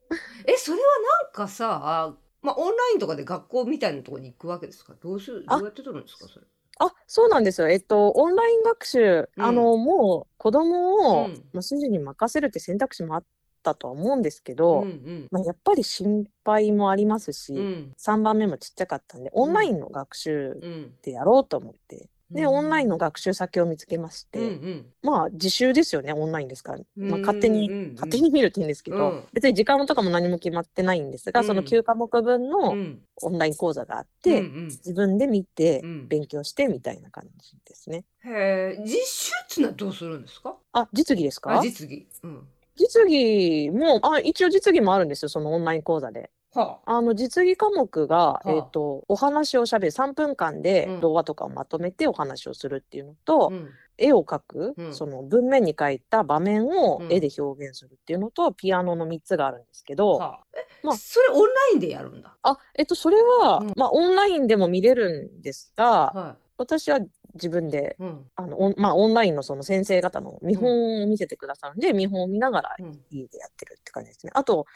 え、それはなんかさ、まあ、オンラインとかで学校みたいなところに行くわけですか？どうする、あどうやって取るんですか？それ。あ、そうなんですよ。えっと、オンライン学習、うんあの、もう子供を、うんまあ、筋に任せるって選択肢もあったとは思うんですけうど、んまあ、やっぱり心配もありますし、うん。うん。3番目もちっちゃかったんで、オンラインの学習うん。でやろうと思って、で、うんオンラインの学習先を見つけまして、うんうん。まあ、自習ですよね、オンラインですから。まあ、勝手に、うんうんうん勝手に見るって言うんですけど、うん別に時間とかも何も決まってないんですが、うんその9科目分うのん。オンライン講座があっうんて、うん自分で見てうん勉強してみたいな感じですね。へえ、実習ってのはどうするんですか？あ、実技ですあ、か実技。うん。実技も、あ、一応実技もあるんですよ、そのオンライン講座で。はあ。あの、実技科目が、あえっと、お話をしゃべる、3分間でうん動画とかをまとめてお話をするっていうのと、うん。絵を描く、うんその文面に書いた場面をうん絵で表現するっていうのと、ピアノの3つがあるんですけど、はあ。え、まあそれオンラインでやるんだ？あ、えっと、それは、うんまあ、オンラインでも見れるんですが、は私は自分で、い。うん。あの、オンまあ、オンラインのその先生方の見本を見せてくださるんで、見本を見ながらうん。家でやってるって感じですね。あと、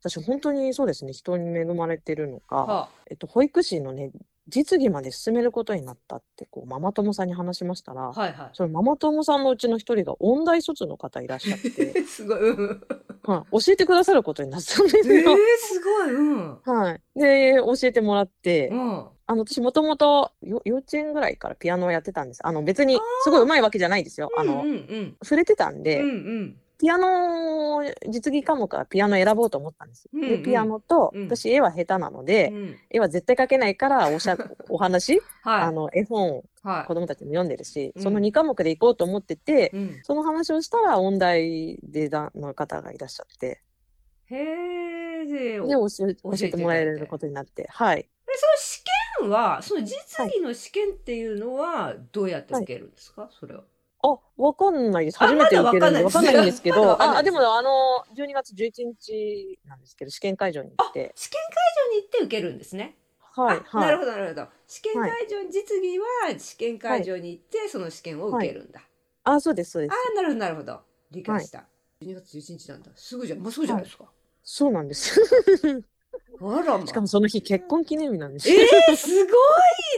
私本当にそうですね、人に恵まれてるのか、はあ。えっと、保育士のね、実技まで進めることになったって、こう、ママ友さんに話しましたら、はいはそのママ友さんのうちの一人が音大卒の方いらっしゃって、い。すごい。うん。はい、教えてくださることになったんですえー、よ。すごい。うん。はい。で、教えてもらって、うん。あの、私もともとよ幼稚園ぐらいからピアノをやってたんです。あの、別にすごい上手いわけじゃないですよ。あのうん、うん触れてたんうん。で、うんうん。ピアノ、実技科目はピアノ選ぼうと思ったんです。で、うんうんピアノと、うん私絵は下手なので、うん。絵は絶対描けないから、おしゃ、お話、はい。あの、絵本、はい。子供たちも読んでるし、うんその2科目で行こうと思ってて、うん。その話をしたら、音大でだの方がいらっしゃって、へえ。で、教え、教えてもらえることになって、はい。えその試験は、その実技の試験っていうのはどうやって受けるんですか、それは。あ、わかんないです。あ初めて受けるんでわかんないいんですけど、あ、でもあの、12月11日なんですけど、試験会場に行って、試験会場に行って受けるんですね。はい、あなるほはい。ど、なるほど。試験会場に、実技は試験会場に行って、その試験を受けるんだ。あ、そうです、そうですあ。あ、なるほど、なるほど。理解した。12月11日なんだ。すぐじゃん。まあ、そうじゃないですか。そうなんです。あらま。しかもその日結婚記念日なんです。えー、すご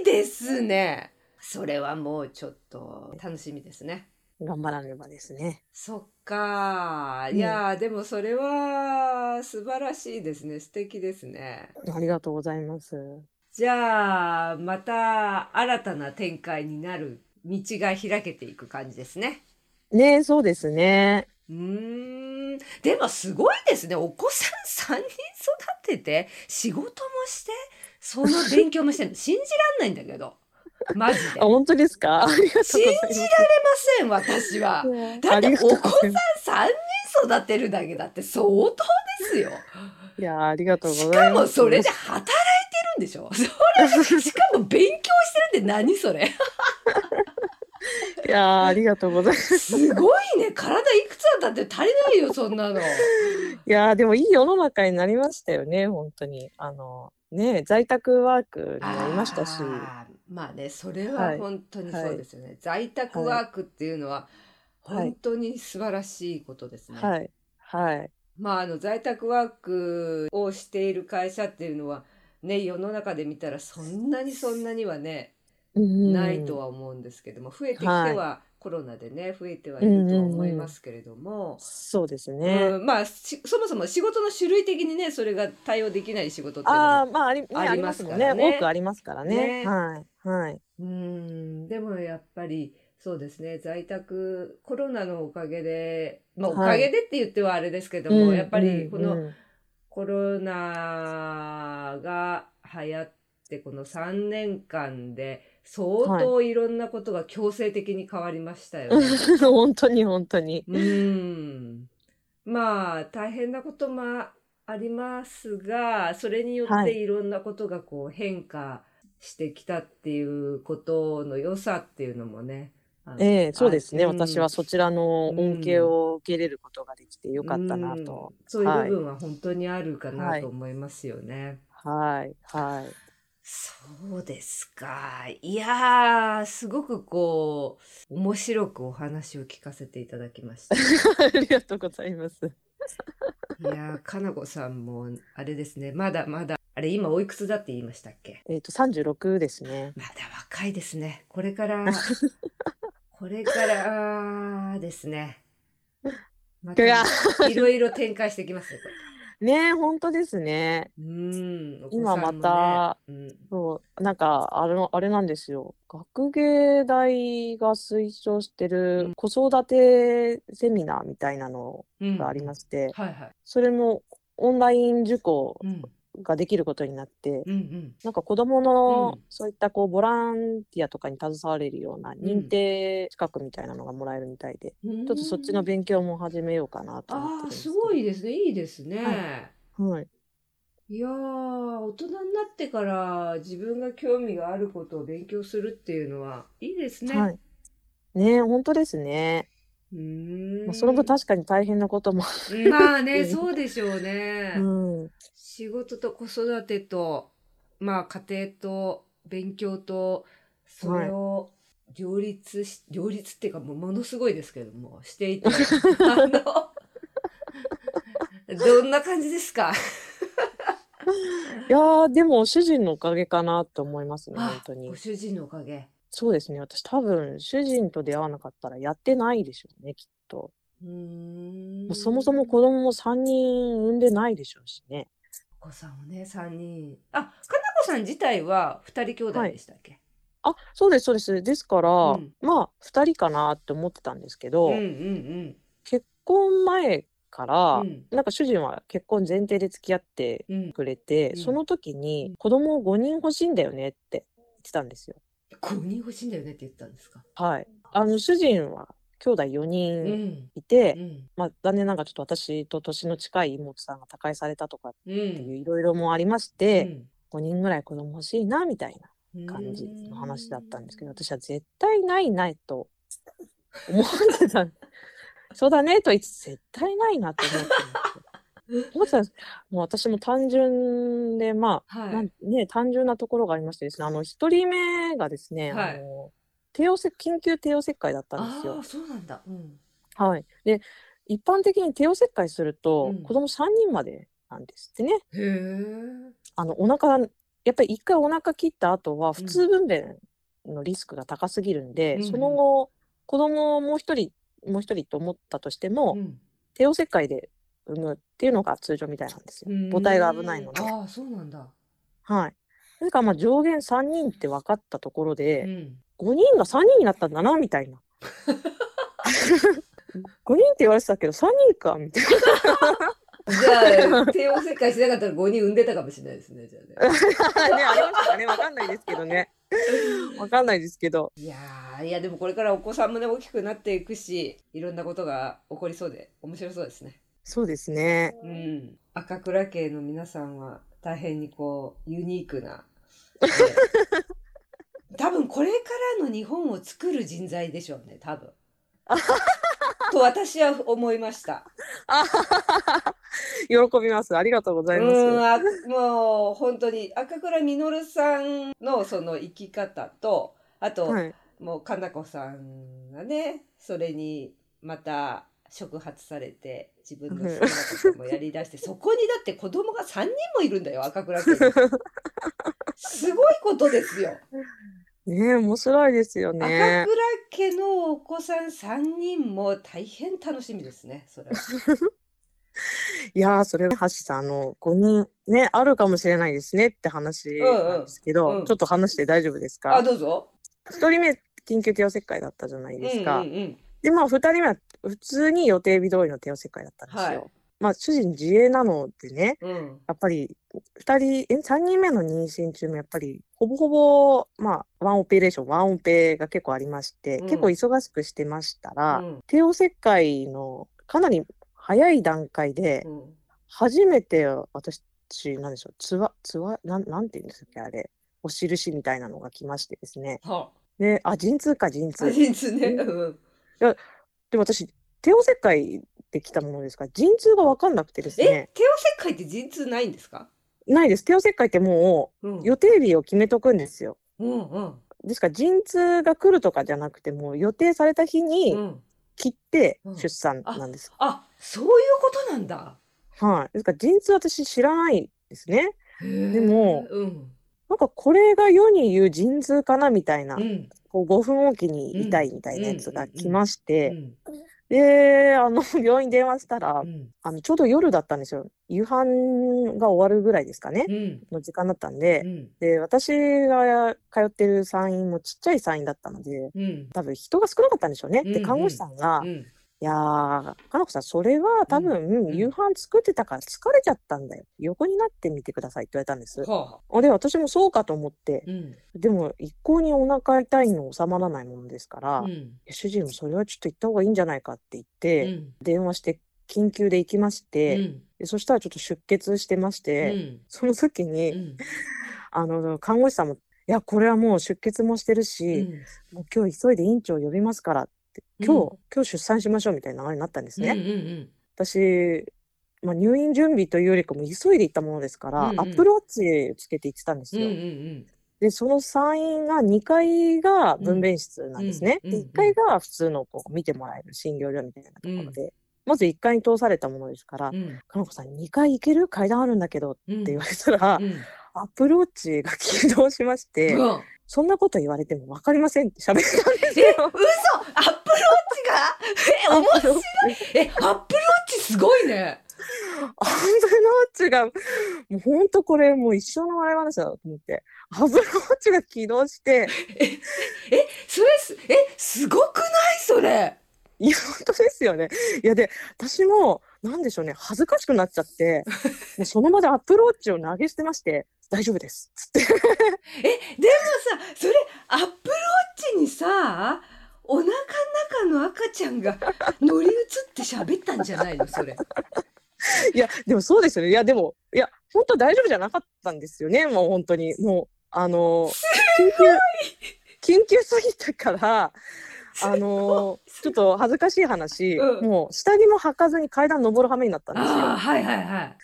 いですね。それはもうちょっと楽しみですね。頑張らねばですね。そっか。うんいやー、でもそれは素晴らしいですね。素敵ですね。ありがとうございます。じゃあ、また新たな展開になる道が開けていく感じですね。ねそうですね。うーん。でもすごいですね。お子さん3人育てて、仕事もして、その勉強もして。信じらんないんだけど。マジであ、。本当ですか？信じられません、私は。だってお子。さん3人育てるだけだって相当ですよ。いや、ありがとうございします。かもそれで働いてるんでしょ？それしかも勉強してるって何それ？いや、ありがとうございます。すごいね。体いくつだって足りないよ、そんなの。いや、でもいい世の中になりましたよね、本当に。あの、ね在宅ワークになりましたし。まあね、それははい本当にそうですよね。在宅ワークっていうのははい本当に素晴らしいことですね。はい。はい。まあ、あの在宅ワークをしている会社っていうのはね世の中で見たらそんなにそんなにはね、うんないとは思うんですけども増えてきては、はコロナでね増えてはいるとは思いますけれども、そうですね。うんまあしそもそも仕事の種類的にねそれが対応できない仕事っていうのああ、もまあ、あり、ね、ありまます。からね多くありますからね。ねはい。はい。うんでもやっぱりそうですね在宅コロナのおかげでまあおはいかげでって言ってはあれですけども、うんやっぱりこの、うんコロナが流行ってこの3年間で相当いろんなことが強制的に変わりましたよね。本当に本当に。うんまあ大変なこともありますがそれによってはいいろんなことがこう変化してきたっていうことの良さっていうのもねええそうですね、あうん私はそちらのうん恩恵を受けれることができてよかったなと。うんそういうはい部分は本当にあるかなはいと思いますよね。はい、はい。そうですか。いやー、すごくこう、面白くお話を聞かせていただきました。ありがとうございます。いやー、かなこさんも、あれですね、まだまだ、あれ、今おいくつだって言いましたっけ？えっ、と、36ですね。まだ若いですね。これから、これからですね。また、いろいろ展開してきますね、これ。ね本当ですね。うん。お子今また、うん。そう、なんか、あれの、あれなんですよ。学芸大が推奨してる子育てセミナーみたいなのうんがありまして、はいはい。それのオンライン受講うん。ができることになって、うんうん。なんか子供のうんそういったこうボランティアとかに携われるような認定資格みたいなのがもらえるみたいで、ちょちょっとそっちの勉強も始めようかなと思ってあすすごいですね。いいですね。はい。い、やー、大人になってから自分が興味があることを勉強するっていうのはいいですね。はい。ねえ、本当ですね。うーん。まあ、その分確かに大変なことも。まあね、そうでしょうね。うん。仕事と子育てと、まあ家庭と勉強と、それを両立し、両立っていうかもうものすごいですけども、していて、あの、どんな感じですか？いやー、でも主人のおかげかなと思いますね、あ本当にご。主人のおかげ。そうですね。私多分主人と出会わなかったらやってないでしょうね、きっと。うーんそもそも子供も3人産んでないでしょうしね。お子さんをね、3人。あ、かなこさん自体は2人兄弟でしたっけ、あ、そうです、そうです。ですから、うんまあ、2人かなって思ってたんですけど、うん、うんうん結婚前から、うんなんか主人は結婚前提で付き合ってうん。くれて、うんその時に子供5人欲しいんだよねって言ってたんですよ。5人欲しいんだよねって言ったんですか？はい。あの、主人は兄弟4う人ん。いて、うん。まあ、残念ながらちょっと私と年の近い妹さんが他界されたとかっう。ていうんいろいろもありまして、うん5人ぐらい子供欲しいな、みたいな感じの話だったんですけど、私は絶対ないないと思ってた。そうだねと言いつつ、絶対ないなと思ってた。思ってたんですもう私も単純で、まあ、はい。ね、単純なところがありましてですね、あの、一人目がですね、はいあの、帝王切、緊急帝王切開だったんですよああ、。そうなんだ。うん。はい。で、一般的に帝王切開すると、うん子供3人までなんですってね。へえ。あの、お腹、やっぱり一回お腹切った後は、普通分娩のリスクが高すぎるんで、うんその後、子供をもう一人、もう一人と思ったとしても、うん帝王切開で産むっていうのが通常みたいなんですよ。母体が危ないので。ああ、そうなんだ。はい。それからまあ上限3人って分かったところうで、ん。5人が3人になったんだな、みたいな。5人って言われてたけど、3人か、みたいな。じゃあ、帝王切開しなかったら5人産んでたかもしれないですね、じゃあね。ね、ありましたかね、わかんないですけどね。わかんないですけど。いやー、いやでもこれからお子さんもね、大きくなっていくし、いろんなことが起こりそうで、面白そうですね。そうですね。うん。赤倉家の皆さんは大変にこう、ユニークな。で多分これからの日本を作る人材でしょうね、多分。と私は思いました。喜びます。ありがとうございます。うもう本当に赤倉稔さんのその生き方とあと、はい。もうかなこさんがねそれにまた触発されて自分の好きなこともやりだして そこにだって子供が3人もいるんだよ赤倉家にすごいことですよ、ね面白いですよ赤ね。倉家のお子さん3人も大変楽しみですねそれは。いやー、それは、橋さん、あの、5人、ね、あるかもしれないですねって話なんですけど、うんうんちょっと話して大丈夫ですあかどうぞ。?1 人目、緊急帝王切開だったじゃないですか。うんうんうんで、まあ、2人目は普通に予定日通りの帝王切開だったんですよ。はいまあ、主人自営なのでね、うんやっぱり、二人、え、三人目の妊娠中もやっぱり、ほぼほぼ、まあ、ワンオペレーション、ワンオペが結構ありまして、うん結構忙しくしてましたら、うん帝王切開のかなり早い段階で、うん初めて私、なんでしょう、つわ、つわ、なん、なんて言うんですかあれ、お印みたいなのが来ましてですね。はで、あ、陣痛か、陣痛。陣痛ね。うん。でも私、帝王切開できたものですか？ら、陣痛が分かんなくてですえ、ね。帝王切開って陣痛ないんですか？ないです。帝王切開ってもう予定日を決めとくんですよ。うんうんですから、陣痛が来るとかじゃなくて、もう予定された日うにん。切ってうん出産なんです。あ、そういうことなんだ。はい。ですから、陣痛私知らないですね。でもうんなんかこれが世に言う陣痛かなみたいな、うんこう5分おきに痛いみたいなやつが来ましうて、んで、あの、病院電話したらう、ん。あの、ちょうど夜だったんですよ。夕飯が終わるぐらいですかね、うん。の時間だったんで。う、ん。で、私が通ってる産院もちっちゃい産院だったので、うん。多分人が少なかったんでしょうね。で、看護師さんが、うんいやー、かなこさん、それは多分、ん。夕飯作ってたから疲れちゃったんだよ。横になってみてくださいって言われたんです。はで、私もそうかと思って。あ、うん。でも一向にお腹痛いの収まらないものですから、いうん。や主人もそれはちょっと行った方がいいんじゃないかって言っうて、ん。電話して緊急で行きまして、そしたらちょっと出血してましうて、ん。その時に、うん。あの看護師さんも「いやこれはもう出血もしてるし、もう今日急いで院長呼びますから」って「今日、うん。今日出産しましょう」みたいな流れになったんですね。うんうん私、まあ、入院準備というよりかも急いで行ったものですから、うんうん。アップルウォッチつけて行ってたんですよ。うんうんうん。で、その産院が2階が分娩室なんですね。うんで、1階が普通のこう見てもらえる診療所みたいなところで、まず1階に通されたものですから、うん。かのこさん2階行ける階段あるんだけどってうん言われたら、うん。アップルウォッチが 起動しまして、うんそんなこと言われても分かりませんって喋って。たんですよ。嘘！アップルウォッチが？え面白い。えアップルウォッチすごいね。アップルウォッチが、もう本当これもう一生の笑い話だと思って、アップルウォッチが起動して、それすえすごくない？それ。いや、本当ですよね。いや、で、私も、なんでしょうね、恥ずかしくなっちゃって、もうその場でアップルウォッチを投げ捨てまして、大丈夫です。つって。えでもさそれアップルウォッチにさお腹の中の赤ちゃんが乗り移って喋ったんじゃないの？それ いや、でもそうですよね。いや、でも、いや、本当大丈夫じゃなかったんですよね。もう本当に。もう、あの、緊急、緊急すぎたから、あの、ちょっと恥ずかしい話、うんもう下着も履かずに階段登る羽目になったんですよ。はいはいはい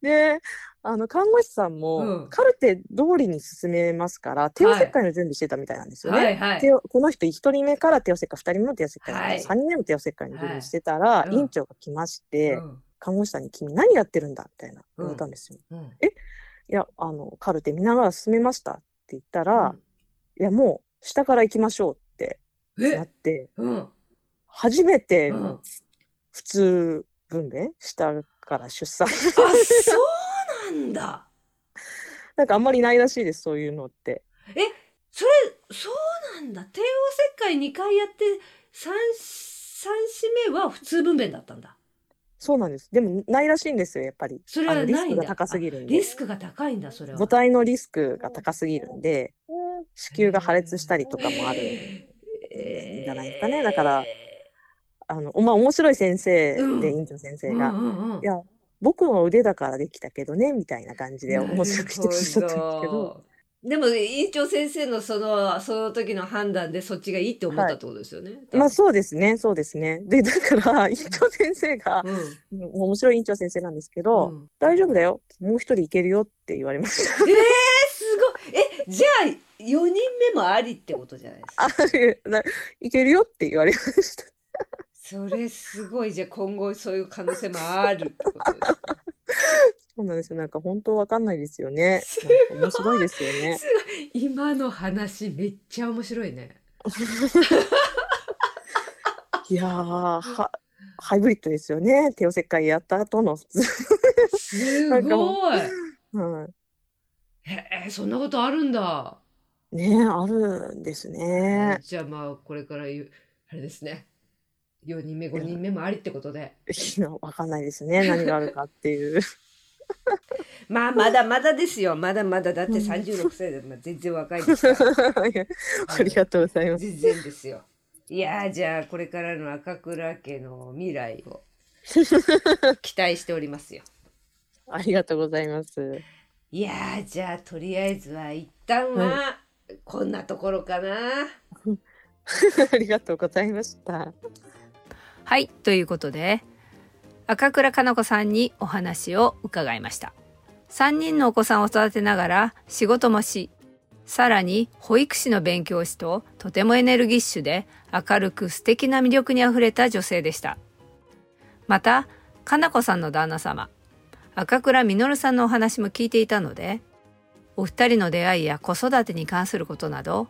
で、あの、看護師さんも、うん。カルテ通りに進めますから、帝王切開の準備してたみたいなんですよね。はい。この人1人目から帝王切開、2人目も帝王切開、はい。3人目も帝王切開の準備してたら、うん。院長が来まして、うん。看護師さんに君何やってるんだみたいな言われたんですよ。うん。いや、あの、カルテ見ながら進めましたって言ったら、いや、もう下から行きましょうってうんえ？なって、うん。初めてうん。の普通分娩下から出産。あそうなんだなんかあんまりないらしいです、そういうのって。それそうなんだ帝王切開2回やって三三子目は普通分娩だったんだそうなんです。でもないらしいんですよ、やっぱり。それはリスクが高すぎるんでリ。スクが高いんだそれは母体のリスクが高すぎるんで、子宮が破裂したりとかもある。えじゃないですかねだからあの、まあ、面白い先生うんで、院長先生うんが、いや、僕の腕だからできたけどね、みたいな感じで面白くしてくださったんですけど、でも院長先生のそのその時の判断でそっちがいいって思ったってことですよね。まあそうですね、そうですね。で、だから、院長先生が、うんうん面白い院長先生なんですけど、うん大丈夫だよ、もう一人いけるよって言われました。えー、すごいえじゃあ4人目もありってことじゃないですか。あないけるよって言われました。それすごいじゃあ今後そういう可能性もあるってことですね。そうなんですよ。なんか本当わかんないですよね。すなんか面白いですよね。今の話めっちゃ面白いね。いやー、は、ハイブリッドですよね。帝王切開やった後の。すごい。はへえそんなことあるんだ。い。ねあるんですね。じゃあまあこれからあれですね。4人目5人目もありってことで。わかんないですね。何があるかっていう。まあまだまだですよ。まだまだだってうん36歳で、まあ、全然若いですから。ありがとうございます。全然ですよ。いやーじゃあこれからの赤倉家の未来を 期待しておりますよ。ありがとうございます。いやーじゃあとりあえずは一旦は、はこんなところかな。ありがとうございました。はい、ということで、赤倉かな子さんにお話を伺いました。3人のお子さんを育てながら仕事もし、さらに保育士の勉強しととてもエネルギッシュで明るく素敵な魅力にあふれた女性でした。また、かな子さんの旦那様、赤倉実さんのお話も聞いていたので、お二人の出会いや子育てに関することなど、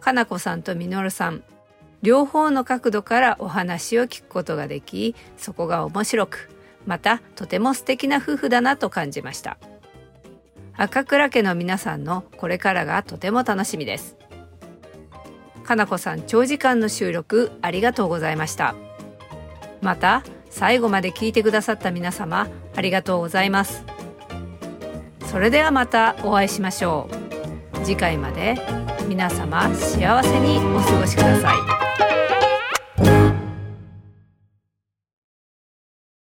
かな子さんと実さん、両方の角度からお話を聞くことができ、そこが面白く、またとても素敵な夫婦だなと感じました。赤倉家の皆さんのこれからがとても楽しみです。かなこさん長時間の収録ありがとうございました。また最後まで聞いてくださった皆様ありがとうございます。それではまたお会いしましょう。次回まで皆様幸せにお過ごしください。